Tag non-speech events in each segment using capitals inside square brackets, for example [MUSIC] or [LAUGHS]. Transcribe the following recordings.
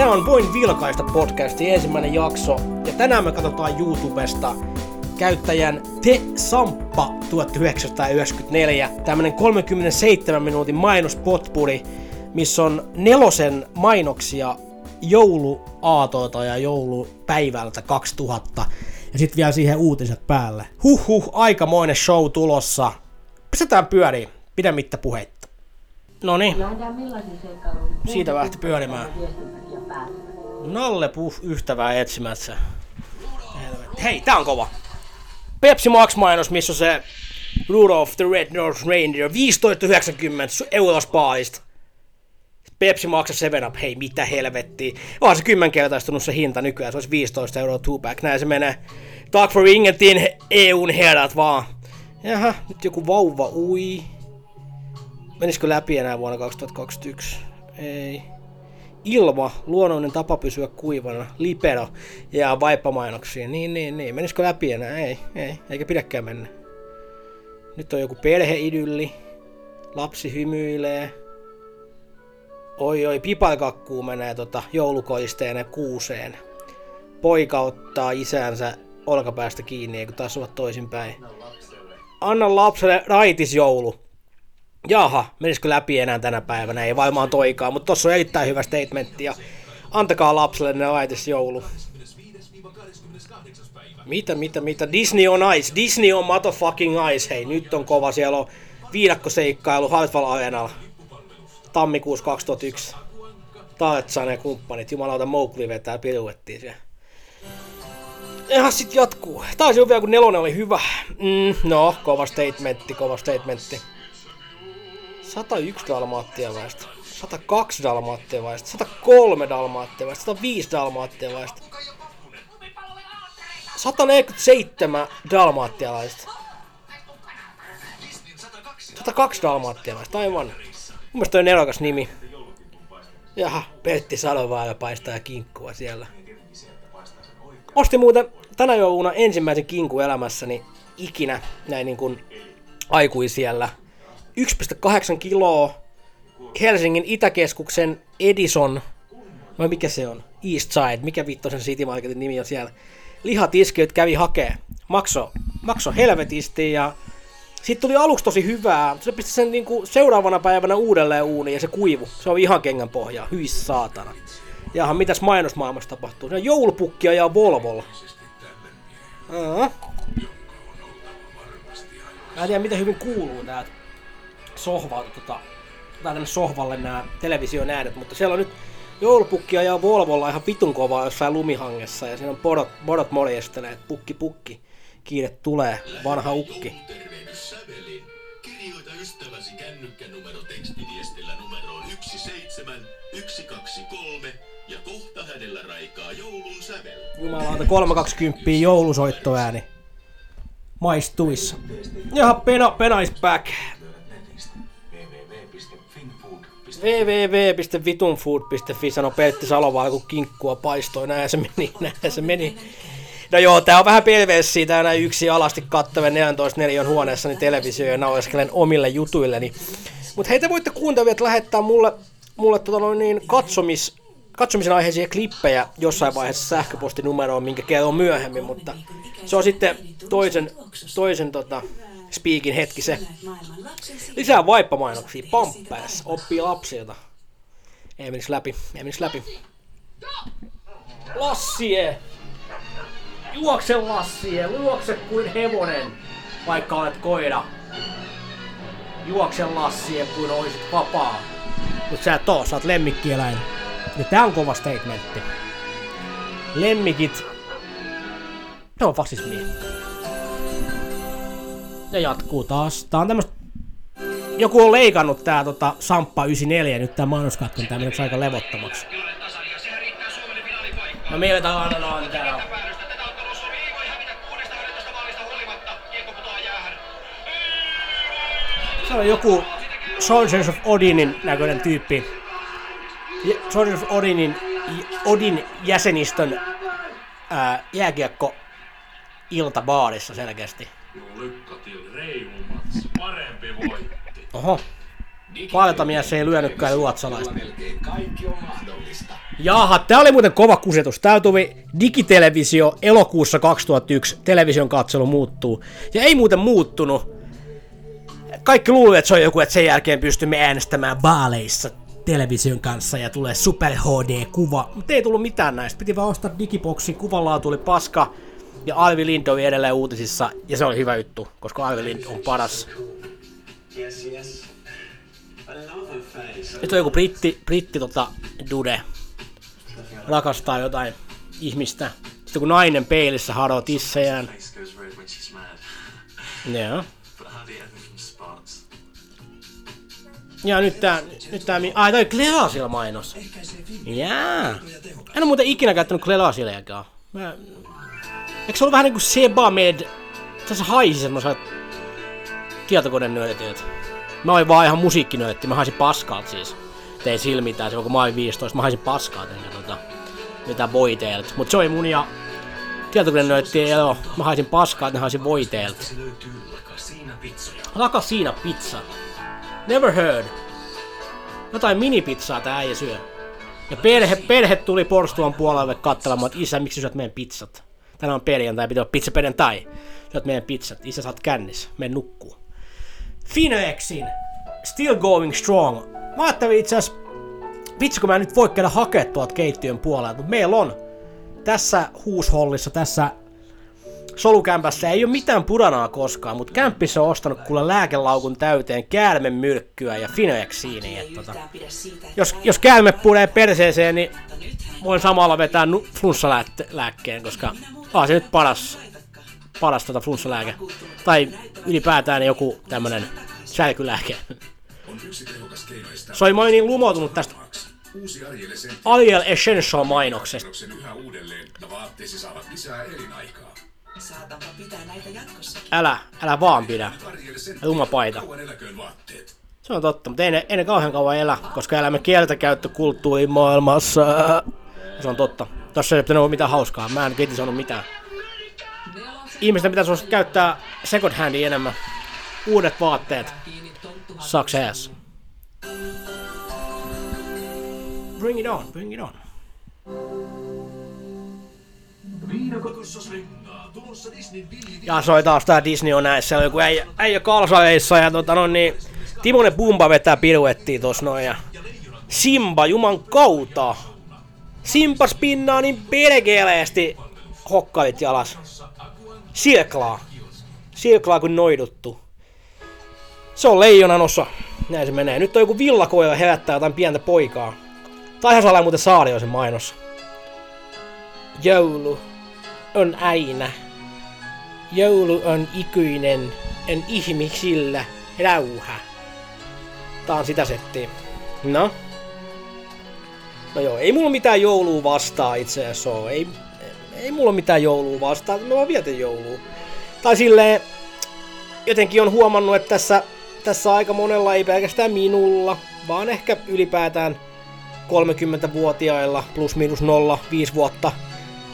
Tämä on Voin vilkaista podcastin ensimmäinen jakso, ja tänään me katsotaan YouTubesta käyttäjän Te Samppa 1994, tämmönen 37 minuutin mainospotpuri, missä on nelosen mainoksia jouluaatoilta ja joulupäivältä 2000, ja sitten vielä siihen uutiset päälle. Huhhuh, aikamoinen show tulossa. Pistetään pyöriin, pidemmittä puheitta. No niin? Siitä lähti pyörimään. Päästä. Nalle Puff ystävää etsimässä. Hei, tää on kova. Pepsi Max mainos, missä on se Rudolph the Red Nose Reindeer 15,90 eurospaalista. Pepsi Max ja 7 Up, hei mitä helvettiä. Onhan se kymmenkertaistunut se hinta nykyään, se olisi 15 euroa two pack. Näin se menee. Dark for Ingetin EUn herrat vaan. Jaha, nyt joku vauva, ui. Menisikö läpi enää vuonna 2021? Ei. Ilma, luonnollinen tapa pysyä kuivana, Libero ja vaippamainoksiin. Niin, niin, niin. Menisikö läpi enää? Ei, ei, eikä pidäkään mennä. Nyt on joku perheidylli. Lapsi hymyilee. Oi, oi, pipalkakkuu menee tota joulukoisteena kuuseen. Poika ottaa isänsä olkapäästä kiinni, kun taas ovat toisinpäin. Anna lapselle raitisjoulu. Jaha, menisikö läpi enää tänä päivänä? Ei varmaan toikaan, mutta tossa on erittäin hyvä statementti ja antakaa lapselle ne laitis joulu. Mitä, mitä, mitä? Disney on ice. Disney on motherfucking ice. Hei, nyt on kova. Siellä on viidakkoseikkailu Hartwell Arenalla. Tammikuussa 2001. Tarzan ja kumppanit. Jumalauta Mowgli vetää piruettiin siellä. Ja sit jatkuu. Taisi vielä kun nelonen oli hyvä. Mm, no, kova statementti, kova statementti. 101 dalmaattia väistä. 102 dalmaattia väistä. 103 dalmaattia väistä. 105 dalmaattia väistä. 147 dalmaattialaista. 102 dalmaattialaista, aivan. Mun mielestä toi nerokas nimi. Jaha, Pertti Salovaara paistaa kinkkua siellä. Ostin muuten tänä jouluna ensimmäisen kinku elämässäni ikinä näin niin kuin aikuisiellä. 1,8 kiloa Helsingin Itäkeskuksen Edison, vai mikä se on? East Side, mikä vittu sen City Marketin nimi on siellä. Lihatiskeyt kävi hakee. Makso, makso helvetisti ja siitä tuli aluksi tosi hyvää. Se pisti sen niinku seuraavana päivänä uudelleen uuniin ja se kuivu. Se on ihan kengän pohjaa. Hyi saatana. Jaha, mitäs mainosmaailmassa tapahtuu? Se on joulupukkia ja Volvolla. Mä en tiedä, miten hyvin kuuluu tää sohvalta, tota, tai tänne sohvalle nämä television äänet, mutta siellä on nyt joulupukkia ja Volvolla ihan vitun kovaa jossain lumihangessa ja siinä on bodot, bodot morjestelee, että pukki pukki, kiire tulee, vanha ukki. Kirjoita ystäväsi kännykkänumero tekstiviestillä numeroon 17123 ja kohta hänellä raikaa joulun sävel. Jumalauta 320 joulusoittoääni. Maistuissa. Jaha, Pena, Pena is back. www.vitunfood.fi sanoi Pertti Salovaara, kun kinkkua paistoi. Näin se meni, näin se meni. No joo, tää on vähän pelvees siitä näin yksi alasti kattaven 14 neliön huoneessani televisio ja naueskelen omille jutuilleni. Mut hei, te voitte kuuntelijat lähettää mulle, mulle tota noin niin katsomis, katsomisen aiheisia klippejä jossain vaiheessa sähköpostinumeroon, minkä kerron myöhemmin, mutta se on sitten toisen, toisen tota, speakin hetki se. Lisää vaippamainoksia, pamppäs, oppii lapsilta. Ei menis läpi, ei menis läpi. Lassie! Juokse Lassie, juokse kuin hevonen, vaikka olet koira. Juokse Lassie kuin oisit vapaa. Mut sä et oo, sä oot lemmikkieläin. Ja tää on kova statementti. Lemmikit, ne on fasismia. Ja jatkuu taas. Tää on tämmöstä... Joku on leikannut tää tota Samppa 94 nyt tää mainoskatkon tää menee aika levottomaksi. No millä tavalla on täällä? Se on joku Soldiers of Odinin näköinen tyyppi. Soldiers of Odinin, Odin jäsenistön ää, jääkiekko iltabaarissa selkeästi. Lykkatil reilumats, parempi voitti. Oho, Valtamies ei lyönytkään ruotsalaista. Kaikki on mahdollista. Jaha, tää oli muuten kova kusetus. Tää tuli digitelevisio elokuussa 2001. Television katselu muuttuu. Ja ei muuten muuttunut. Kaikki luulivat, että se on joku, että sen jälkeen pystymme äänestämään vaaleissa television kanssa ja tulee Super HD-kuva. Mutta ei tullut mitään näistä. Piti vaan ostaa digiboxin, kuvanlaatu oli paska. Ja Alvi Lind oli edelleen uutisissa, ja se oli hyvä juttu, koska Alvi Lind on paras. Nyt on joku britti, britti tota, dude. Rakastaa jotain ihmistä. Sitten kun nainen peilissä haroo tissejään. Joo. Ja nyt tää, nyt tää, ai toi Glerasil mainos. Jää. En oo muuten ikinä käyttänyt Glerasiljakaan. Mä... Eikö se ollut vähän niinku Sebamed? Tässä haisi semmoiset tietokonenöötit. Mä olin vaan ihan musiikkinöötti, mä haisin paskalta siis. Tein silmitään silloin kun mä olin 15, mä haisin paskaa enkä tota, mitään voiteelt. Mut se oli mun ja tietokonenöötti, joo, mä haisin paskaa, että ne haisin voiteelt. Se. Laka siinä pizza. Never heard. Jotain minipizzaa tää äijä syö. Ja perhe, perhe tuli porstuan puolelle katselemaan, että isä, miksi syöt meidän pizzat? Tänään on perjantai, pitää olla pizza perjantai. Syöt meidän pizzat. Isä, sä oot kännissä. Mene nukkuu. Finexin. Still going strong. Mä ajattelin itse asiassa, vitsi kun mä en nyt voi käydä hakea tuolta keittiön puolelta, mutta meillä on tässä huushollissa, tässä solukämpässä ei ole mitään puranaa koskaan, mutta kämppissä on ostanut kuule lääkelaukun täyteen käärmemyrkkyä ja Finoexiiniä. Että tota, jos, jos käärme puree perseeseen, niin voin samalla vetää nu- flunssalääkkeen, koska on se nyt paras, paras tota flunssalääke. Tai ylipäätään joku tämmönen sälkylääke. Se oli mä niin lumoutunut tästä Ariel Essential mainoksesta. Älä, älä vaan pidä. Ariel Ja Essential. tumma paita. Kauan eläköön vaatteet. Se on totta, mutta ei ne, ei ne kauhean kauan elä, koska elämme kieltäkäyttökulttuurin maailmassa. Se on totta. Tossa ei olla mitään hauskaa. Mä en kritisoinut mitään. Ihmisten pitäisi osata käyttää second handia enemmän. Uudet vaatteet. Success. Bring it on, bring it on. Ja soi taas tää Disney on näissä. On joku äijä, äijä kalsareissa ja tota no niin... Timonen Pumba vetää piruettia tossa noin ja... Simba juman kautta. Simpa spinnaa niin perkeleesti hokkalit jalas. Silklaa. Silklaa kuin noiduttu. Se on leijonan osa. Näin se menee. Nyt on joku villakoira herättää jotain pientä poikaa. Tai saa muuten Saarioisen mainos. Joulu on aina. Joulu on ikuinen, on ihmisillä rauha. Tää on sitä settiä. No? No joo, ei mulla mitään joulua vastaa itse asiassa oo. Ei, ei mulla mitään joulua vastaa, mä vaan vietän joulua. Tai silleen, jotenkin on huomannut, että tässä, tässä aika monella, ei pelkästään minulla, vaan ehkä ylipäätään 30-vuotiailla plus minus 0, 5 vuotta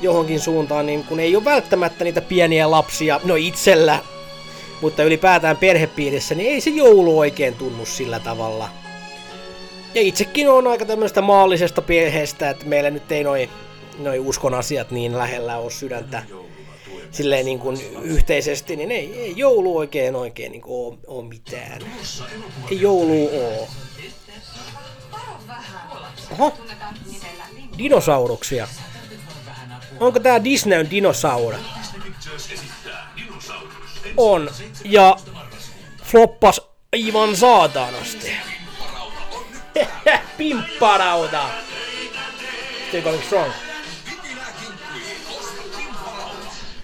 johonkin suuntaan, niin kun ei ole välttämättä niitä pieniä lapsia, no itsellä, mutta ylipäätään perhepiirissä, niin ei se joulu oikein tunnu sillä tavalla. Ja itsekin on aika tämmöistä maallisesta perheestä, että meillä nyt ei noi, noi uskon asiat niin lähellä ole sydäntä silleen niin kuin yhteisesti, niin ei, ei joulu oikein oikein niin kuin ole, ole mitään. Ei joulu oo. Oho, dinosauruksia. Onko tää Disneyn Dinosaurus. On. Ja floppas aivan saatanasti. Pimpparauta. Still going strong.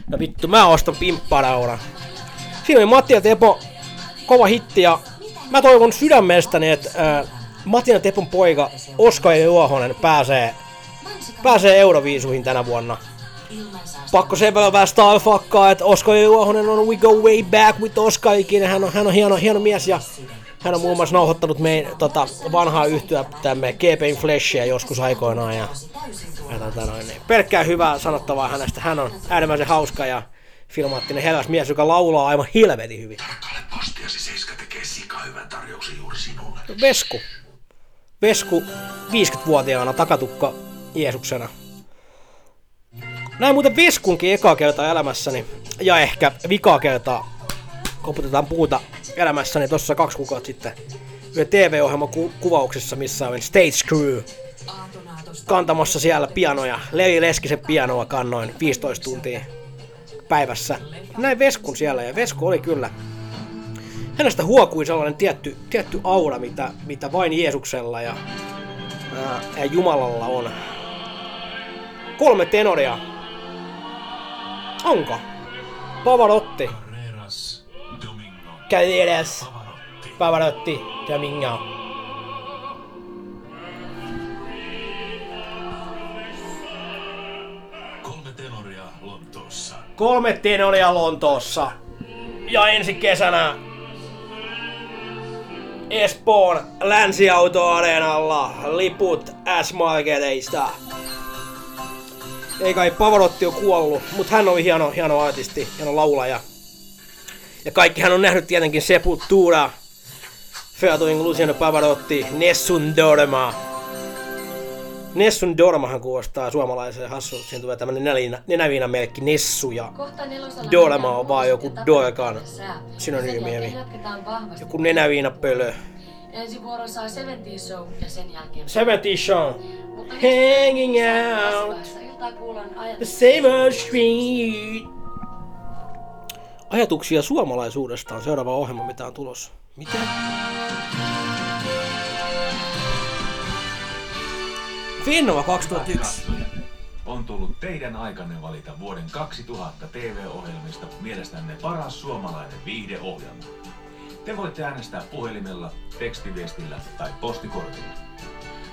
No vittu, mä ostan pimpparaudan. Siinä oli Matti ja Tepo kova hitti ja mä toivon sydämestäni, että ää, Matin ja Tepon poika Oskar Juohonen pääsee, pääsee Euroviisuihin tänä vuonna. Pakko sen verran vähän starfuckaa, että Oskar Juohonen on We Go Way Back with Oskarikin. Hän on, hän on hieno, hieno mies ja hän on muun muassa nauhoittanut meidän tota, vanhaa yhtyä tämme Keeping Flashia joskus aikoinaan. Ja, ja tota noin, niin pelkkää hyvää sanottavaa hänestä. Hän on äärimmäisen hauska ja filmaattinen heräs mies, joka laulaa aivan helvetin hyvin. Postiasi Seiska tekee sika hyvän tarjouksen juuri sinulle. Vesku. Vesku 50-vuotiaana takatukka Jeesuksena. Näin muuten Veskunkin eka kertaa elämässäni, ja ehkä vikaa kertaa, koputetaan puuta elämässäni tossa kaksi kuukautta sitten. TV-ohjelman ku- kuvauksessa, missä olin Stage Crew kantamassa siellä pianoja. Levi Leskisen pianoa kannoin 15 tuntia päivässä. Näin Veskun siellä ja Vesku oli kyllä. Hänestä huokui sellainen tietty, tietty aura, mitä, mitä vain Jeesuksella ja, ää, ja Jumalalla on. Kolme tenoria. Onko? Pavarotti. Domingo, Caderas. Pavarotti. Domingo. Kolme tenoria Lontoossa. Kolme tenoria Lontoossa. Ja ensi kesänä Espoon länsiautoareenalla liput S-Marketeista. Ei kai Pavarotti ole kuollut, mutta hän oli hieno, hieno artisti, hieno laulaja. Ja kaikki hän on nähnyt tietenkin Sepultura, featuring Luciano Pavarotti, Nessun Dorma. Nessun Dormahan kuulostaa suomalaiseen hassulta. Siinä tulee tämmönen nenäviina, nenäviina merkki Nessu ja nähdään on vaan joku Dorkan tapahtumat sää. synonyymi, Sen eli jälkeen jatketaan vahvasti. joku nenäviinapölö. Ensi vuorossa on 70 Show ja sen jälkeen... Seventy Show. Hanging out. The same old street. Ajatuksia suomalaisuudesta on seuraava ohjelma, mitä on tulossa. Mitä? Finnova 2001. On tullut teidän aikanne valita vuoden 2000 TV-ohjelmista mielestänne paras suomalainen viihdeohjelma. Te voitte äänestää puhelimella, tekstiviestillä tai postikortilla.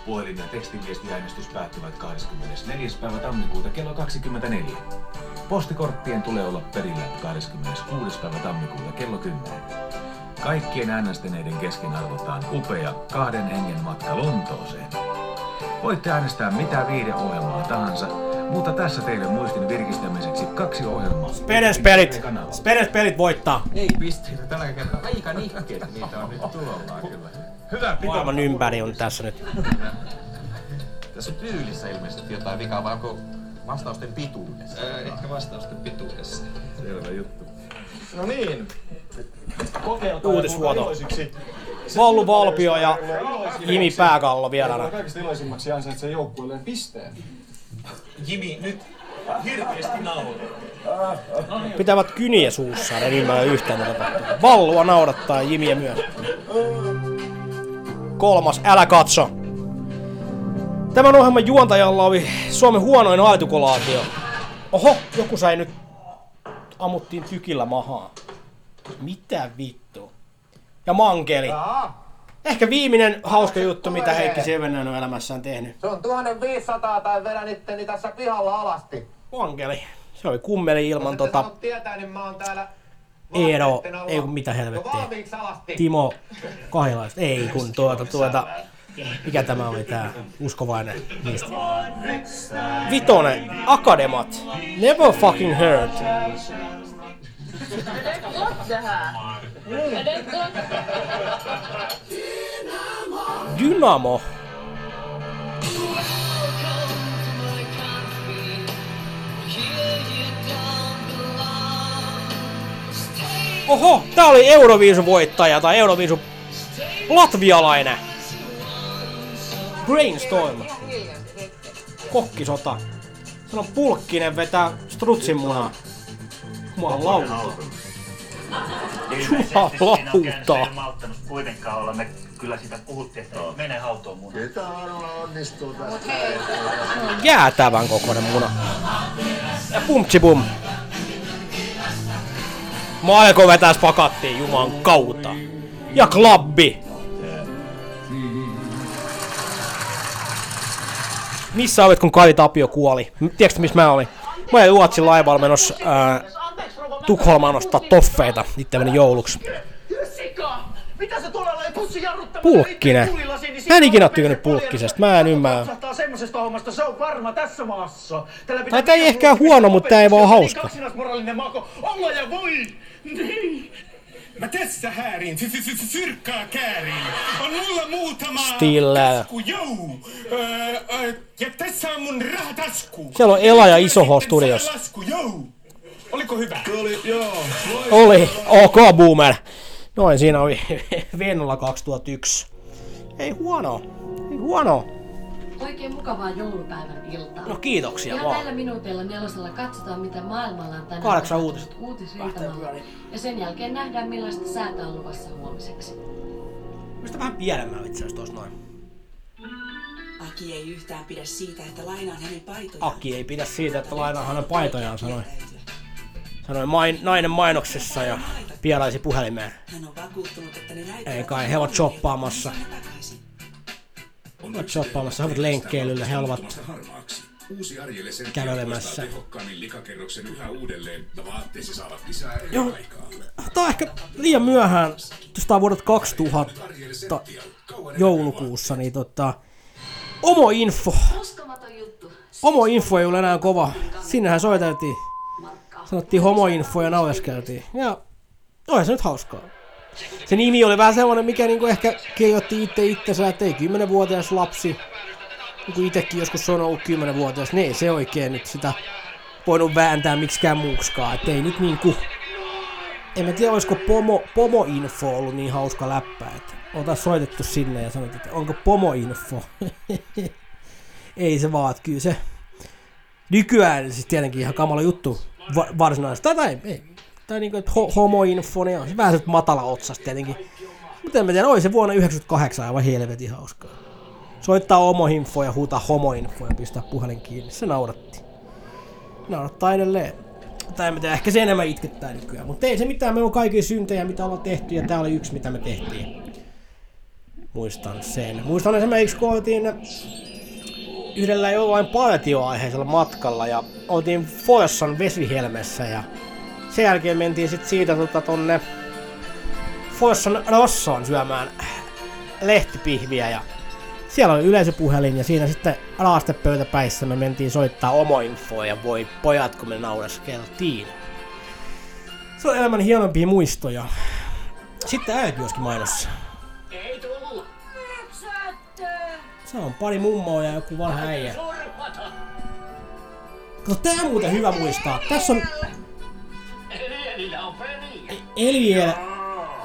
Puhelin- ja tekstiviestiäänestys päättyvät 24. päivä tammikuuta kello 24. Postikorttien tulee olla perillä 26. päivä tammikuuta kello 10. Kaikkien äänestäneiden kesken arvotaan upea kahden hengen matka Lontooseen. Voitte äänestää mitä viideohjelmaa tahansa, mutta tässä teille muistin virkistämiseksi kaksi ohjelmaa. Kanavalla. Spedenspelit voittaa. Ei pisteitä tällä kertaa. Aika nihkeet niitä on nyt tulollaan kyllä. Hyvä. Maailman ympäri on tässä nyt. Tässä on tyylissä ilmeisesti jotain vikaa, vai onko vastausten pituudessa? Ää, ehkä vastausten pituudessa. Selvä juttu. No niin. Uutisvuoto. Vallu Valpio ja Jimi Pääkallo vieraana. Kaikista iloisimmaksi ansaitsee joukkueelleen pisteen. Jimi, nyt hirveästi nauraa. Pitävät kyniä suussaan, en ymmärrä yhtään mitä tapahtuu. Vallua naurattaa Jimiä myös. Kolmas, älä katso. Tämän ohjelman juontajalla oli Suomen huonoin artikulaatio. Oho, joku sai nyt... Ammuttiin tykillä mahaa. Mitä vittu? Ja mankeli. Ehkä viimeinen hauska juttu, mitä Heikki Sevenäinen on elämässään tehnyt. Se on 1500 tai vedän itteni tässä pihalla alasti. Mankeli. Se oli kummeli ilman tota... tietää, niin mä oon täällä Eero, ei kun mitä helvettiä. Timo Kahilaista. Ei kun tuota, tuota, mikä tämä oli tää uskovainen niistä. Vitonen, Akademat. Never fucking heard. Dynamo. Oho, tää oli Euroviisun voittaja tai Euroviisun latvialainen. Brainstorm. Kokkisota. Se on pulkkinen vetää strutsin munaa. Jumalauta. Jumalauta. malttanut kuitenkaan olla. Me kyllä sitä puhuttiin, että mene hautoon mun. Jäätävän kokoinen muna. Ja pumtsi pum. Maiko vetäis pakattiin juman kautta. Ja klabbi. Missä olit, kun Kari Tapio kuoli? Tiedätkö, missä mä olin? Mä olin Ruotsin laivalla menossa ää, Tukholmaan ostaa toffeita itselleni jouluksi. Mitä se tuolla? Pulkkinen. Mä en ikinä tykännyt pulkkisesta. Mä en ymmärrä. Se on varma tässä maassa. Tai tää ei ehkä huono, mutta tää ei vaan hauska. Kaksinaismoraalinen mako. Olla ja voi! Mä tässä häärin, fy, fy, fy, fy, fyrkkaa käärin. On mulla muutama Stille. tasku, jou. Öö, öö, ja tässä on mun rahatasku. Siellä on Ela ja Iso H Studios. Lasku, jou. Oliko hyvä? Oli, joo. Oli, ok boomer. Noin, siinä oli [LAUGHS] Vennola 2001. Ei huono, ei huono. Oikein mukavaa joulupäivän iltaa. No kiitoksia Ihan vaan. näillä minuuteilla nelosella katsotaan, mitä maailmalla on tänään Kahdeksan uutisrintamalla. Pyöriin. Ja sen jälkeen nähdään, millaista säätä on luvassa huomiseksi. Mistä vähän pienemmällä itse asiassa tuossa noin. Aki ei yhtään pidä siitä, että lainaan hänen paitojaan. Aki ei pidä siitä, että lainaa hänen paitojaan, sanoi. Sanoi main, nainen mainoksessa ja pielaisi puhelimeen. Hän on vakuuttunut, että ne näyttävät... Ei kai, he ovat shoppaamassa. Ovat shoppaamassa, he ovat lenkkeilyllä, he ovat. Uusi Arjelle sen Kävelemässä. tehokkaammin likakerroksen yhä uudelleen ja vaatteesi saavat lisää Joo. elinaikaa. Tää on ehkä liian myöhään, jos tää on vuodet 2000 joulukuussa, niin tota... Omo info. Homo info ei ole enää kova. Sinnehän soiteltiin. Sanottiin homo info ja naureskeltiin. Ja oli se nyt hauskaa. Se nimi oli vähän sellainen, mikä niinku ehkä kirjoitti itse itsensä, että ei 10-vuotias lapsi, niin itsekin joskus on ollut 10-vuotias, niin ei se oikein nyt sitä voinut vääntää miksikään muuksikaan. Että ei nyt niinku... En mä tiedä, olisiko pomo, pomo-info ollut niin hauska läppä, että ota soitettu sinne ja sanot, että onko pomo-info. [LAUGHS] ei se vaan, kyllä se nykyään siis tietenkin ihan kamala juttu va- varsinaisesti. Tai, tai, ei, tai niinku, että ho- homoinfo, niin on se vähän se matala otsasta tietenkin. Mutta mä tiedä, oli se vuonna 98 aivan helvetin hauskaa. Soittaa homoinfo ja huutaa homoinfo ja pistää puhelin kiinni. Se nauratti. Naurattaa edelleen. Tai en mä ehkä se enemmän itkettää nykyään. Mutta ei se mitään, me on kaikki syntejä, mitä ollaan tehty, ja tää oli yksi, mitä me tehtiin. Muistan sen. Muistan esimerkiksi, kun oltiin yhdellä jollain partioaiheisella matkalla ja oltiin Forssan vesihelmessä ja sen jälkeen mentiin sit siitä tota tonne Forssan Rossoon syömään lehtipihviä ja siellä oli yleisöpuhelin ja siinä sitten raastepöytäpäissä me mentiin soittaa omoinfoa ja voi pojat kun me naureskeltiin. Se on elämän hienompia muistoja. Sitten äitiyoskin mainossa. Se on pari mummoa ja joku vanha äijä. Kato, tää on muuten hyvä muistaa. Tässä on... Eliel...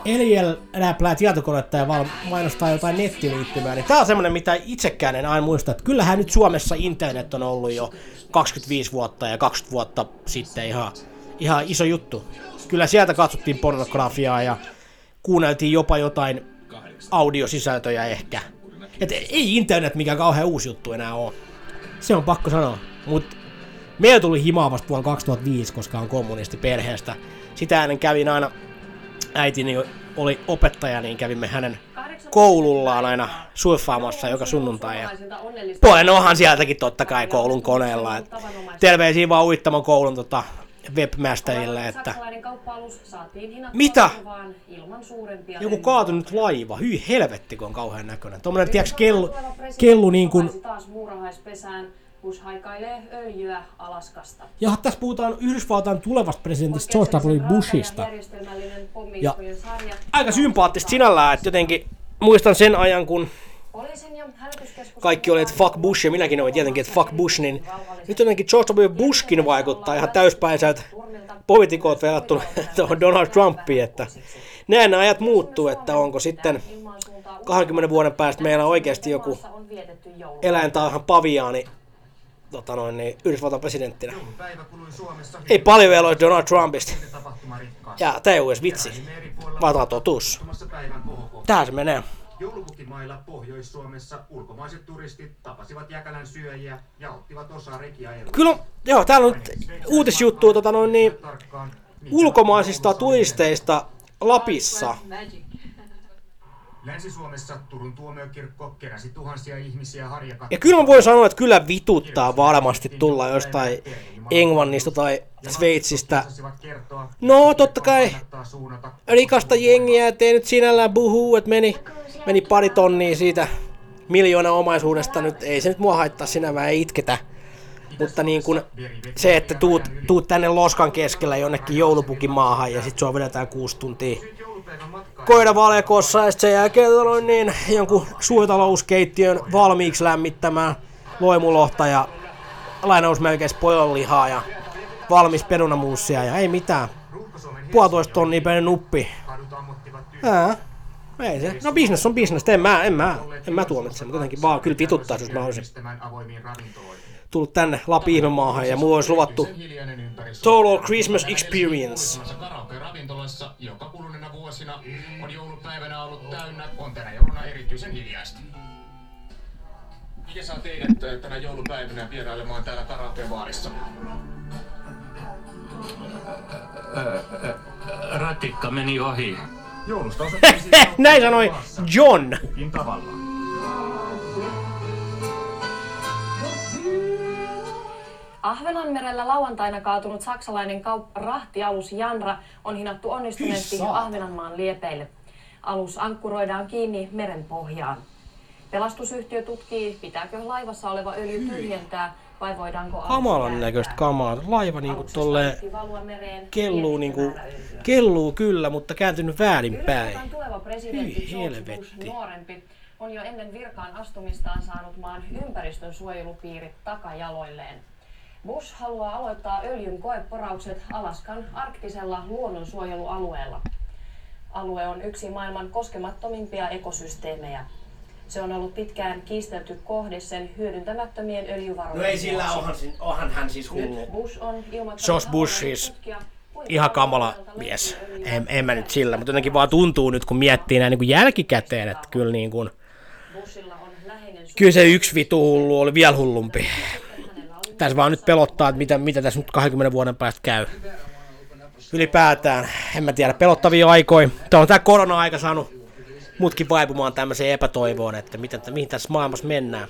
Eliel räplää tietokonetta ja mainostaa jotain nettiliittymää. Niin tää on semmonen, mitä itsekään en aina muista. Että kyllähän nyt Suomessa internet on ollut jo 25 vuotta ja 20 vuotta sitten ihan, ihan iso juttu. Kyllä sieltä katsottiin pornografiaa ja kuunneltiin jopa jotain audiosisältöjä ehkä. Et ei internet mikään kauhean uusi juttu enää ole. Se on pakko sanoa. Mut meillä tuli himaa vasta vuonna 2005, koska on kommunisti perheestä. Sitä ennen kävin aina, äitini oli opettaja, niin kävimme hänen koulullaan aina surffaamassa joka sunnuntai. Ja poen onhan sieltäkin totta kai koulun koneella. Et terveisiä vaan uittamon koulun tota, webmasterille, että Mitä? joku kaatunut laiva, hyi helvetti kun on kauhean näköinen. Tuommoinen tiiäks kellu, kellu niin kuin Bush haikailee öljyä Alaskasta. Ja tässä puhutaan Yhdysvaltain tulevasta presidentistä George W. Bushista. Ja sarja. aika sympaattista sinällään, että jotenkin muistan sen ajan, kun kaikki oli, että fuck Bush ja minäkin olin tietenkin, että fuck Bush, niin nyt jotenkin George W. Bushkin vaikuttaa ihan täyspäiseltä poliitikot verrattuna [LAUGHS] tuohon Donald Trumpiin, että näin nämä ajat muuttuu, että onko sitten 20 vuoden päästä meillä oikeasti joku eläintarhan paviaani tota noin, niin Yhdysvaltain presidenttinä. Ei paljon vielä ole Donald Trumpista. Ja tää ei ole edes vitsi. Vaan totuus. Tähän se menee. Joulupukimailla Pohjois-Suomessa ulkomaiset turistit tapasivat jäkälän syöjiä ja ottivat osaa rekiajeluun. Kyllä, joo, täällä on uutisjuttua tota noin niin, ulkomaisista turisteista Lapissa. Länsi-Suomessa Turun tuomiokirkko keräsi tuhansia ihmisiä harjakattoon. Ja kyllä mä voin sanoa, että kyllä vituttaa varmasti tulla jostain Englannista tai Sveitsistä. No, totta kai rikasta jengiä, ettei nyt sinällään buhuu, että meni, meni pari tonnia siitä miljoona omaisuudesta nyt. Ei se nyt mua haittaa sinä, ei itketä. Mutta niin kun se, että tuut, tuut tänne loskan keskellä jonnekin joulupukin maahan ja sit sua vedetään kuusi tuntia koiravalekossa ja sitten sen jälkeen tota niin, jonkun suurtalouskeittiön valmiiksi lämmittämään loimulohta ja lainausmerkeissä pojonlihaa ja valmis perunamuussia ja ei mitään. Puolitoista tonnia per nuppi. Ää, ei se. No business on business. En mä, en mä, en mä tuomitse, mutta jotenkin vaan kyllä vituttaa, jos mä olisin tullut tänne Lapi-ihmemaahan ja mulla olisi luvattu Total Christmas Experience. Ravintolassa, joka kuluneena vuosina on joulupäivänä ollut täynnä, on tänä jouluna erityisen hiljaista. Mikä saa teidät äh, tänä joulupäivänä vierailemaan täällä karaokebaarissa? Ratikka meni ohi. Joulusta [LAUGHS] on Näin sanoi John. tavalla. Ahvenanmerellä lauantaina kaatunut saksalainen kaup- rahtialus Janra on hinattu onnistuneesti. Ahvenanmaan liepeille. Alus ankkuroidaan kiinni meren pohjaan. Pelastusyhtiö tutkii, pitääkö laivassa oleva öljy tyhjentää vai voidaanko Kamalan näköistä kamaa. Laiva niinku mereen kelluu niinku, kelluu kyllä, mutta kääntynyt väärinpäin. Tuleva presidentti George. Bush nuorempi on jo ennen virkaan astumistaan saanut maan ympäristön suojelupiirit takajaloilleen. Bush haluaa aloittaa öljyn koeporaukset Alaskan arktisella luonnonsuojelualueella. Alue on yksi maailman koskemattomimpia ekosysteemejä. Se on ollut pitkään kiistelty kohde sen hyödyntämättömien öljyvarojen No ei sillä, onhan, onhan hän siis hullu. Nyt Bush on Bush siis tutkia, ihan kamala mies. En, en mä nyt sillä, mutta jotenkin vaan tuntuu nyt, kun miettii näin niin kuin jälkikäteen, että kyllä niin kuin, kyllä se yksi vitu hullu oli vielä hullumpi. Tässä vaan nyt pelottaa, että mitä, mitä tässä nyt 20 vuoden päästä käy. Ylipäätään, en mä tiedä, pelottavia aikoja. Tämä on tämä korona-aika saanut mutkin vaipumaan tämmöiseen epätoivoon, että miten, mihin tässä maailmassa mennään.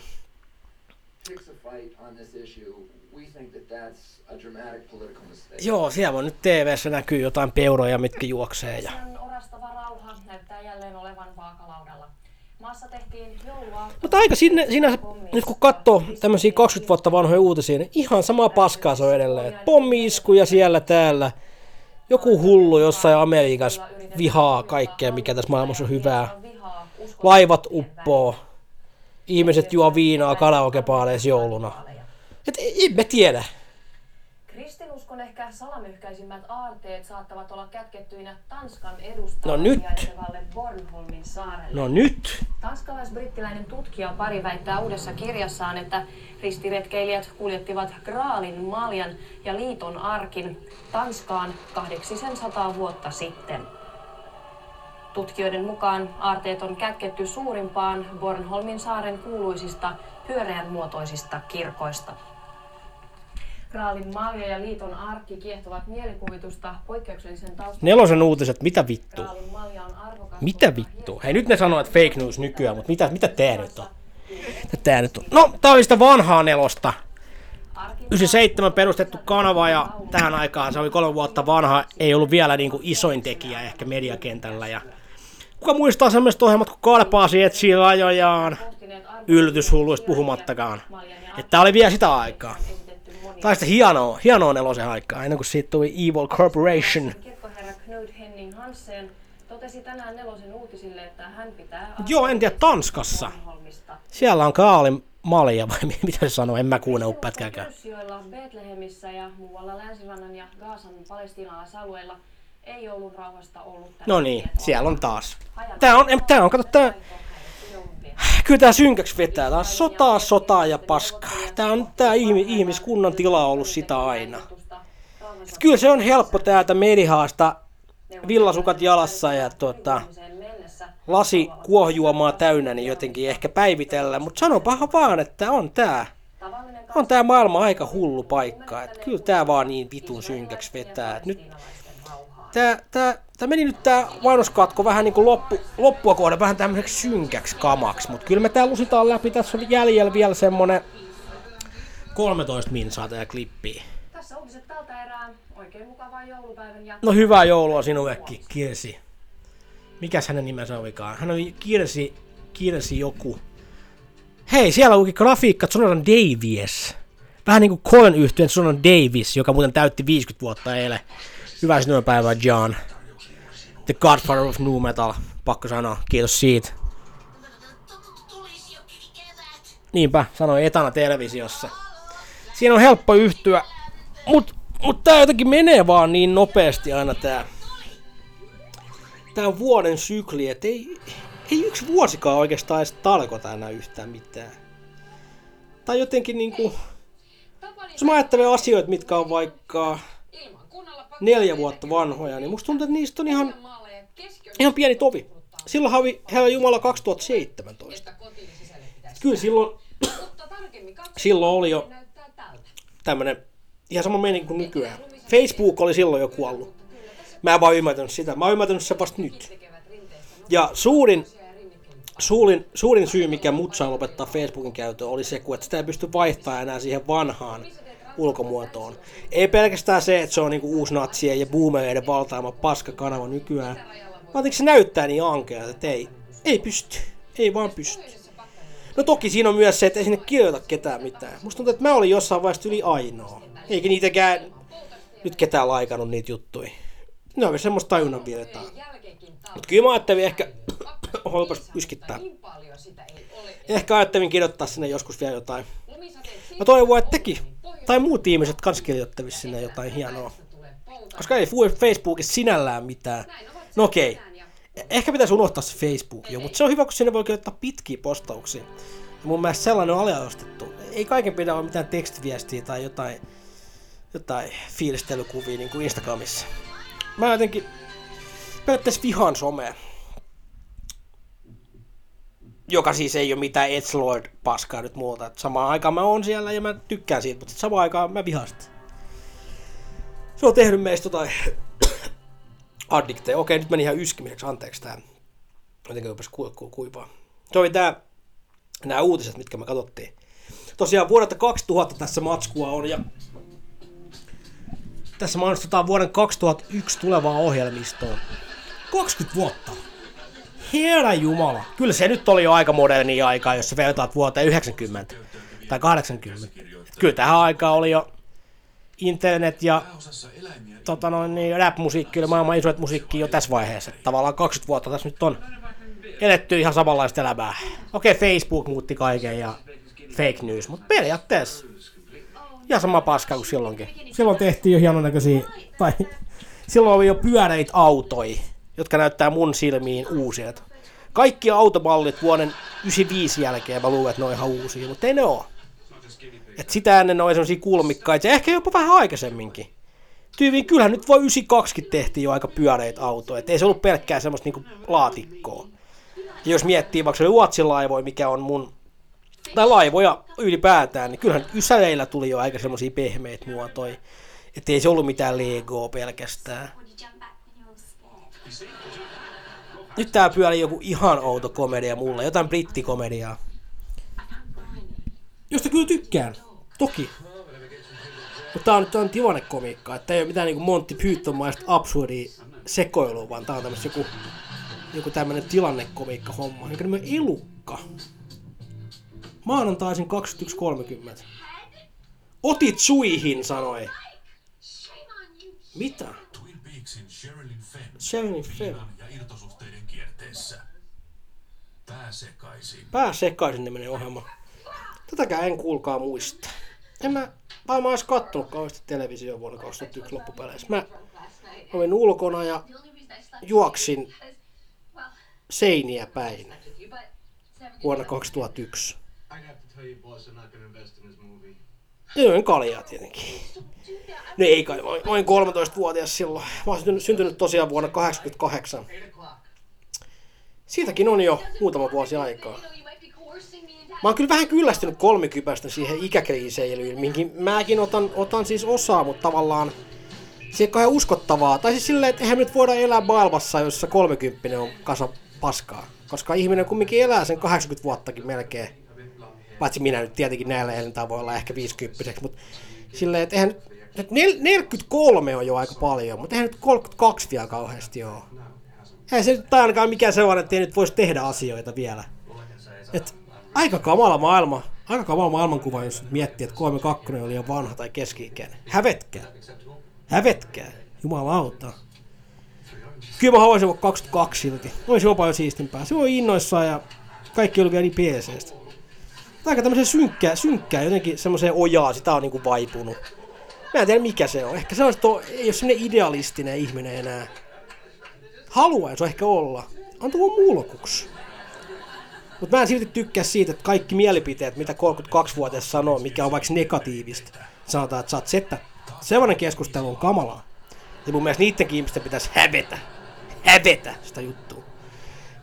Joo, siellä on nyt TVssä näkyy jotain peuroja, mitkä juoksee. Ja... Sen orastava rauha näyttää jälleen olevan vaakalaudalla. Maassa tehtiin joulua. Mutta aika sinne, siinä, nyt kun katsoo tämmöisiä 20 vuotta vanhoja uutisia, niin ihan samaa paskaa se on edelleen. Pommi-iskuja siellä täällä. Joku hullu jossain Amerikassa vihaa kaikkea, mikä tässä maailmassa on hyvää. Laivat uppoo. Ihmiset juo viinaa karaokepaaleissa jouluna. Et en mä tiedä. Kristinuskon ehkä salamyhkäisimmät aarteet saattavat olla kätkettyinä Tanskan edustajille No nyt. Bornholmin saarelle. No nyt. Tanskalaisbrittiläinen tutkija pari väittää uudessa kirjassaan, että ristiretkeilijät kuljettivat Graalin maljan ja liiton arkin Tanskaan 800 vuotta sitten. Tutkijoiden mukaan aarteet on kätketty suurimpaan Bornholmin saaren kuuluisista pyöreän muotoisista kirkoista. Graalin malja ja liiton arkki kiehtovat mielikuvitusta poikkeuksellisen taustan. Nelosen uutiset, mitä vittu? Graalin malja on arvokas Mitä vittu? Hei nyt ne sanoo, että fake news nykyään, mutta mitä, mitä tää nyt on? Mitä tää nyt on? No, tää oli sitä vanhaa nelosta. 97 perustettu kanava ja tähän aikaan se oli kolme vuotta vanha, ei ollut vielä niin kuin isoin tekijä ehkä mediakentällä. Ja kuka muistaa sellaiset ohjelmat kuin Karpaasi etsii rajojaan, yllytyshulluista puhumattakaan. Että oli vielä sitä aikaa. Oli sitä hienoa, hienoa nelosen aikaa, ennen kuin siitä tuli Evil Corporation. Kirkkoherra Knud Henning Hansen totesi tänään nelosen uutisille, että hän pitää Joo, en tiedä, Tanskassa. Siellä on Kaalin malja, vai [LAUGHS] mi- mitä se sanoo, en mä kuunnellut pätkääkään. Pörssijoilla Betlehemissä ja muualla Länsirannan ja Gaasan palestiinalaisalueilla ei joulun rauhasta ollut No niin, siellä on taas. Tää on, tää on, kato, tää... Kyllä tää synkäksi vetää. Tää on sotaa, sotaa ja paskaa. Tää on tää ihmi, ihmiskunnan tila ollut sitä aina. Et kyllä se on helppo täältä medihaasta villasukat jalassa ja tota, lasi kuohjuomaa täynnä, niin jotenkin ehkä päivitellä. Mutta sanopahan vaan, että on tää. On tää maailma aika hullu paikka. Et kyllä tää vaan niin vitun synkäksi vetää. Et nyt tää, tää, tää meni nyt tää mainoskatko vähän niinku loppu, loppua kohden vähän tämmöiseksi synkäksi kamaksi, mutta kyllä me tää lusitaan läpi. Tässä on jäljellä vielä semmonen 13 minsaa tää klippi. Tässä uutiset tältä erää. Oikein mukavaa joulupäivän ja No hyvää joulua sinullekin, Kirsi. Mikäs hänen nimensä olikaan? Hän oli Kirsi, Kirsi joku. Hei, siellä luki grafiikka Jonathan Davies. Vähän niinku Colin yhtyeen Jonathan Davis, joka muuten täytti 50 vuotta eilen. Hyvää syntymäpäivää, John. The Godfather of Nu Metal, pakko sanoa, kiitos siitä. Niinpä, sanoi etana televisiossa. Siinä on helppo yhtyä, mut, mut tää jotenkin menee vaan niin nopeasti aina tää, tää vuoden sykli, et ei, ei yksi vuosikaan oikeastaan edes tarkoita enää yhtään mitään. Tai jotenkin niinku, jos mä ajattelen asioita, mitkä on vaikka neljä vuotta vanhoja, niin musta tuntuu, että niistä on ihan, ihan pieni tovi. Silloin oli Herra Jumala 2017. Kyllä silloin, silloin oli jo tämmönen ihan sama meni kuin nykyään. Facebook oli silloin jo kuollut. Mä en vaan ymmärtänyt sitä. Mä oon ymmärtänyt se vasta nyt. Ja suurin, suurin, suurin syy, mikä mut sai lopettaa Facebookin käytön, oli se, että sitä ei pysty vaihtamaan enää siihen vanhaan ulkomuotoon. Ei pelkästään se, että se on niinku uusnatsien ja boomereiden valtaama paskakanava nykyään, vaan se näyttää niin ankealta, että ei, ei pysty. Ei vaan pysty. No toki siinä on myös se, että ei sinne kirjoita ketään mitään. Musta tuntuu, että mä olin jossain vaiheessa yli ainoa. Eikä niitäkään nyt ketään laikannut niitä juttuja. Ne on semmoista tajunnan vietetään. Mutta kyllä mä ajattelin ehkä, [COUGHS] holpas yskittää. Ehkä ajattelin kirjoittaa sinne joskus vielä jotain. Mä toivon, että teki, tai muut ihmiset kans kirjoittavissa sinne jotain hienoa. Koska ei Facebookissa sinällään mitään. No okei. Ehkä pitäisi unohtaa se Facebook jo, mutta se on hyvä, kun sinne voi kirjoittaa pitkiä postauksia. Ja mun mielestä sellainen on aliarvostettu. Ei kaiken pidä olla mitään tekstiviestiä tai jotain, jotain fiilistelykuvia niin kuin Instagramissa. Mä jotenkin periaatteessa vihaan somea. Joka siis ei ole mitään Edgelord paskaa nyt muuta. Et samaan aikaan mä oon siellä ja mä tykkään siitä, mutta samaan aikaan mä vihaan sitä. Se on tehnyt meistä jotain [COUGHS] addikteja. Okei, nyt meni ihan yskimiseksi, anteeksi tää. Jotenkin rupesi ku, ku, kuivaa. Se oli tää, nämä uutiset, mitkä me katsottiin. Tosiaan vuodelta 2000 tässä matskua on ja tässä mainostetaan vuoden 2001 tulevaa ohjelmistoa. 20 vuotta. Herra Jumala. Kyllä se nyt oli jo aika moderni aika, jos sä vertaat vuoteen 90 tai 80. Kyllä tähän aikaan oli jo internet ja tota noin, niin rap-musiikki oli maailman isoit musiikki jo tässä vaiheessa. Tavallaan 20 vuotta tässä nyt on eletty ihan samanlaista elämää. Okei, okay, Facebook muutti kaiken ja fake news, mutta periaatteessa ihan sama paska kuin silloinkin. Silloin tehtiin jo hienon näköisiä, tai silloin oli jo pyöreitä autoja, jotka näyttää mun silmiin uusia. Kaikki automallit vuoden 95 jälkeen mä luulen, että ne on ihan uusia, mutta ei ne ole. Et sitä ennen oli sellaisia kulmikkaita, ehkä jopa vähän aikaisemminkin. Tyyviin kyllähän nyt voi 92 tehtiin jo aika pyöreitä autoja, ei se ollut pelkkää semmoista niinku laatikkoa. Ja jos miettii vaikka se Ruotsin laivoja, mikä on mun, tai laivoja ylipäätään, niin kyllähän Ysäleillä tuli jo aika semmoisia pehmeitä muotoja. Että ei se ollut mitään Legoa pelkästään. Nyt tää pyörii joku ihan outo komedia mulle, jotain brittikomediaa. Josta kyllä tykkään, toki. Mutta tää on tää on tilannekomiikkaa, että ei ole mitään niinku Monty Python-maista absurdia sekoilua, vaan tää on tämmössä joku, joku tämmönen tilannekomiikka homma, jonka nimi on Elukka. Maanantaisin 21.30. Otit suihin, sanoi. Mitä? Riidan ja irtosuhteiden kierteessä. Pää sekaisin. Pää sekaisin nimenen ohjelma. Tätäkään en kuulkaa muista. En mä varmaan edes kattonut kauheasti televisioon vuonna 2001 loppupeleissä. Mä olin ulkona ja juoksin seiniä päin vuonna 2001. Join kaljaa tietenkin. No ei kai, mä olin- mä olin 13-vuotias silloin. Mä oon syntynyt, syntynyt tosiaan vuonna 88. Siitäkin on jo muutama vuosi aikaa. Mä oon kyllä vähän kyllästynyt kolmikypästä siihen ikäkriiseilyyn, minkin mäkin otan, otan siis osaa, mutta tavallaan se ei ole uskottavaa. Tai siis silleen, että eihän nyt voida elää maailmassa, jossa 30 on kasa paskaa. Koska ihminen kumminkin elää sen 80 vuottakin melkein. Paitsi minä nyt tietenkin näillä elintää voi olla ehkä 50 mutta silleen, että eihän nyt, nyt nel- 43 on jo aika paljon, mutta eihän nyt 32 vielä kauheasti ole. Ei se nyt ainakaan mikään sellainen, että ei nyt voisi tehdä asioita vielä. Et aika kamala maailma, aika kamala maailmankuva, jos miettii, että 32 oli jo vanha tai keski-ikäinen. Hävetkää. Hävetkää. Jumalauta. Kyllä mä haluaisin olla 22 silti. Olisi jopa jo siistimpää. Se on innoissaan ja kaikki oli vielä niin PCstä. Aika tämmöisen synkkää, synkkää jotenkin semmoiseen ojaa, sitä on niinku vaipunut. Mä en tiedä mikä se on. Ehkä se on, to, ei ole semmoinen idealistinen ihminen enää. Haluaisi ehkä olla. On tullut mulkuksi. Mutta mä en silti tykkää siitä, että kaikki mielipiteet, mitä 32-vuotias sanoo, mikä on vaikka negatiivista, sanotaan, että sä oot settä. Sellainen keskustelu on kamalaa. Ja mun mielestä niidenkin ihmisten pitäisi hävetä. Hävetä sitä juttua.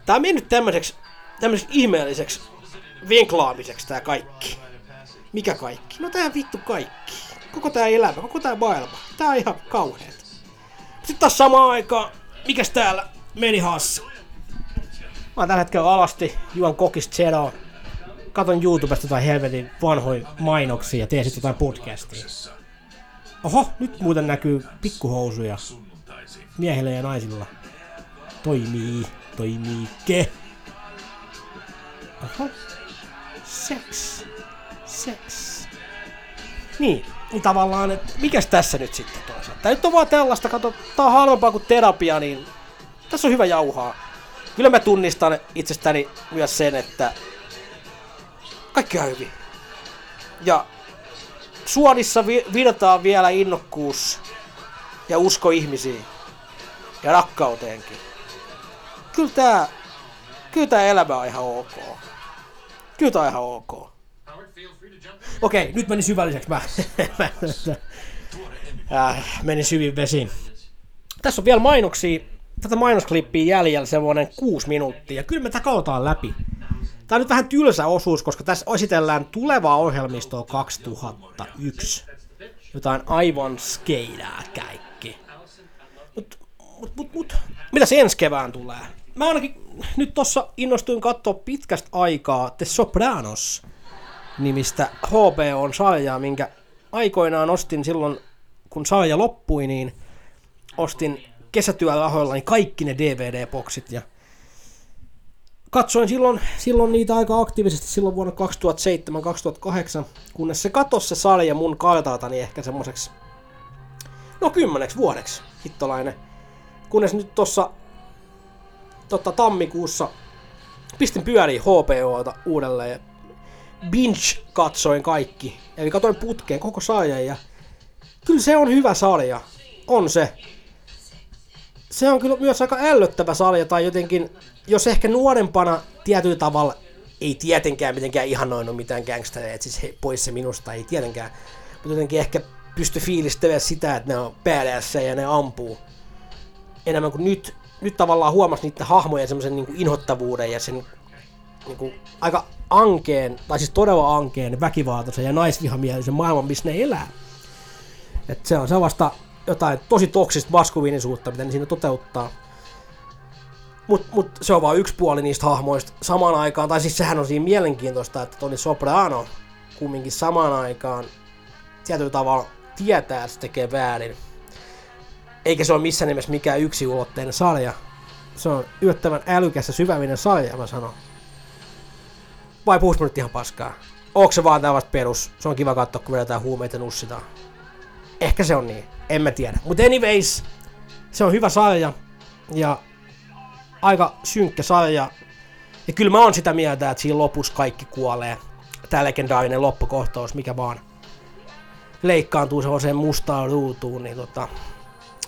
Tää on mennyt tämmöiseksi, tämmöiseksi ihmeelliseksi vinklaamiseksi tää kaikki. Mikä kaikki? No tää vittu kaikki. Koko tää elämä, koko tää maailma. Tää on ihan kauheet. Sitten taas samaan aikaan, mikäs täällä meni hassi? Mä oon tällä hetkellä alasti, juon kokis Zeroa. Katon YouTubesta jotain helvetin vanhoja mainoksia ja teen sitten jotain podcastia. Oho, nyt muuten näkyy pikkuhousuja miehillä ja naisilla. Toimii, toimii ke. Oho, seks, seks. Niin, niin tavallaan, että mikäs tässä nyt sitten toisaalta? Tää nyt on vaan tällaista, kato, tää on halvempaa kuin terapia, niin tässä on hyvä jauhaa. Kyllä mä tunnistan itsestäni myös sen, että kaikki on hyvin. Ja suonissa vi- virtaa vielä innokkuus ja usko ihmisiin ja rakkauteenkin. Kyllä tää, kyllä tää elämä on ihan ok. Kyllä tää on ihan ok. Okei, nyt meni syvälliseksi. Mä, äh, menin syvin vesiin. Tässä on vielä mainoksia. Tätä mainosklippiä jäljellä semmoinen kuusi minuuttia. Ja kyllä me tätä läpi. Tämä on nyt vähän tylsä osuus, koska tässä esitellään tulevaa ohjelmistoa 2001. Jotain aivan skeidaa kaikki. Mut, mut, mut, mut. Mitä se ensi kevään tulee? Mä ainakin nyt tossa innostuin katsoa pitkästä aikaa The Sopranos nimistä HBO sarjaa, minkä aikoinaan ostin silloin, kun sarja loppui, niin ostin kesätyörahoillani kaikki ne DVD-boksit ja katsoin silloin, silloin niitä aika aktiivisesti silloin vuonna 2007-2008, kunnes se katosi se sarja mun kartaltani ehkä semmoiseksi, no kymmeneksi vuodeksi, hittolainen. Kunnes nyt tossa totta, tammikuussa pistin pyöriin HBOta uudelleen ja binge katsoin kaikki. Eli katsoin putkeen koko sarjan ja kyllä se on hyvä sarja. On se. Se on kyllä myös aika ällöttävä sarja tai jotenkin, jos ehkä nuorempana tietyllä tavalla ei tietenkään mitenkään ihannoinut mitään gangstereita, siis he, pois se minusta, ei tietenkään. Mutta jotenkin ehkä pysty fiilistelemään sitä, että ne on badass ja ne ampuu. Enemmän kuin nyt, nyt tavallaan huomasi niiden hahmojen semmoisen niin inhottavuuden ja sen niin kuin, aika ankeen, tai siis todella ankeen, väkivaltaisen ja naisvihamielisen maailman, missä ne elää. Et se on sellaista jotain tosi toksista maskuliinisuutta, mitä ne siinä toteuttaa. Mutta mut se on vain yksi puoli niistä hahmoista samaan aikaan, tai siis sehän on siinä mielenkiintoista, että Toni Soprano kumminkin samaan aikaan tietyllä tavalla tietää, että se tekee väärin. Eikä se ole missään nimessä mikään yksiulotteinen sarja. Se on yllättävän älykäs ja syvällinen sarja, mä sanon. Vai puhuis nyt ihan paskaa? Onko se vaan tällaista perus? Se on kiva katsoa, kun vedetään huumeita ja nussitaan. Ehkä se on niin. En mä tiedä. Mutta anyways, se on hyvä sarja. Ja aika synkkä sarja. Ja kyllä mä oon sitä mieltä, että siinä lopussa kaikki kuolee. Tää legendaarinen loppukohtaus, mikä vaan leikkaantuu sellaiseen mustaan ruutuun, niin tota...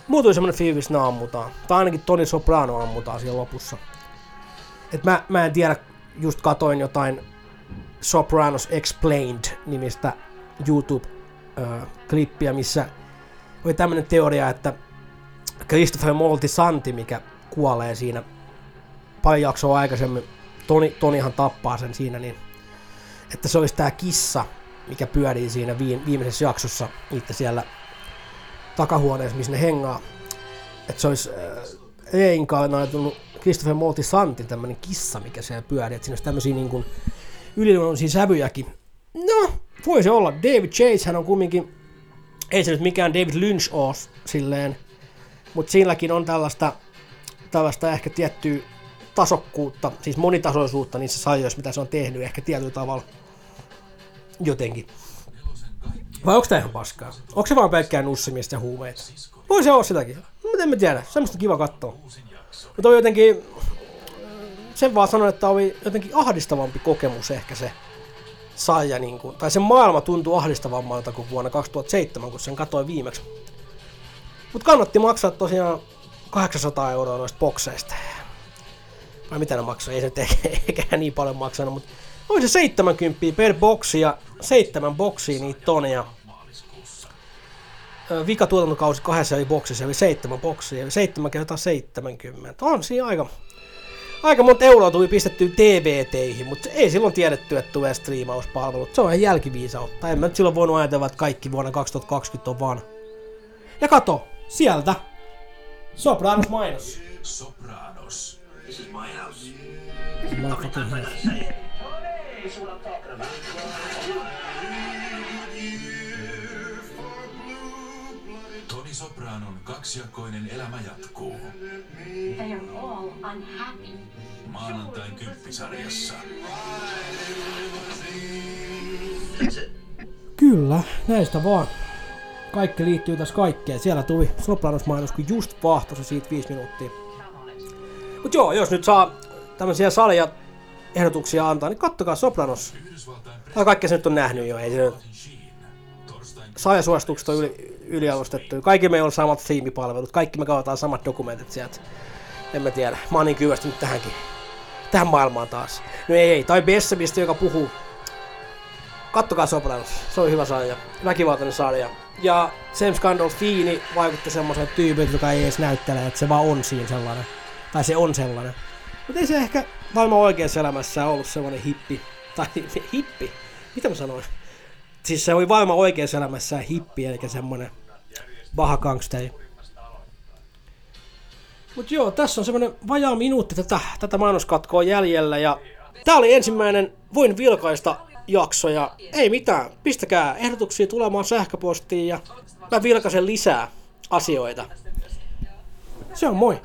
Mulla tuli semmonen fiilis, että ammutaan. Tai ainakin Toni Soprano ammutaan siellä lopussa. Et mä, mä en tiedä, just katoin jotain Sopranos Explained nimistä YouTube-klippiä, missä oli tämmönen teoria, että Christopher Moltisanti, mikä kuolee siinä pari jaksoa aikaisemmin, Toni, Tonihan tappaa sen siinä, niin että se olisi tää kissa, mikä pyörii siinä viimeisessä jaksossa itse siellä takahuoneessa, missä ne hengaa. Että se olisi äh, reinkarnoitunut Christopher Moltisantin tämmönen kissa, mikä siellä pyörii. Että siinä olisi tämmöisiä niin kuin yliluonnollisia sävyjäkin. No, voi se olla. David Chase, hän on kumminkin, ei se nyt mikään David Lynch ole silleen, mutta siinäkin on tällaista, tällaista ehkä tiettyä tasokkuutta, siis monitasoisuutta niissä sarjoissa, mitä se on tehnyt, ehkä tietyllä tavalla jotenkin. Vai onko tää ihan paskaa? Onko se vaan pelkkää nussimista ja huumeita? Voi se olla sitäkin. Mutta en mä tiedä. Semmoista kiva katsoa. Mutta on jotenkin, sen vaan sanon, että oli jotenkin ahdistavampi kokemus ehkä se saija, niin kuin, tai se maailma tuntui ahdistavammalta kuin vuonna 2007, kun sen katsoin viimeksi. Mutta kannatti maksaa tosiaan 800 euroa noista bokseista. Vai mitä ne maksoi? Ei se nyt ehkä [LAUGHS] niin paljon maksanut, mutta oli se 70 per boksi ja seitsemän boksia niitä on ja vika tuotantokausi kahdessa eri boksissa eli seitsemän boksia eli seitsemän kertaa 70. On siinä aika, aika monta euroa tuli pistettyä TVTihin, mutta ei silloin tiedetty, että tulee striimauspalvelut. Se on ihan jälkiviisautta. En mä nyt silloin voinut ajatella, että kaikki vuonna 2020 on vaan. Ja kato, sieltä. Sopranos mainos. Sopranos. This is my house. Toni Sopranon kaksijakoinen elämä jatkuu. They are all unhappy. Maanantain kymppisarjassa. Kyllä, näistä vaan. Kaikki liittyy tässä kaikkeen. Siellä tuli Sopranos-mainos, kun just vahtosi siitä viisi minuuttia. Mut joo, jos nyt saa tämmöisiä salja ehdotuksia antaa, niin kattokaa Sopranos. Tai kaikki se nyt on nähnyt jo, ei se nyt. Saajasuositukset on yli, yliarvostettu. Kaikki meillä on samat siimipalvelut, kaikki me katsotaan samat dokumentit sieltä. En mä tiedä, mä oon niin kyllästynyt tähänkin. Tähän maailmaan taas. No ei, ei. Tai Bessemistä, joka puhuu Kattokaa Sopranos, se on hyvä sarja, väkivaltainen sarja. Ja James Gandolfini vaikutti semmoisen tyypin, joka ei edes näyttele, että se vaan on siinä sellainen. Tai se on sellainen. Mutta ei se ehkä maailman oikeassa elämässä ollut semmoinen hippi. Tai [LAUGHS] hippi? Mitä mä sanoin? Siis se oli maailman oikeassa elämässä hippi, eli semmoinen paha gangsteri. Mut joo, tässä on semmonen vajaa minuutti tätä, tätä mainoskatkoa jäljellä ja tää oli ensimmäinen Voin vilkaista jakso ja ei mitään, pistäkää ehdotuksia tulemaan sähköpostiin ja mä vilkaisen lisää asioita. Se on moi!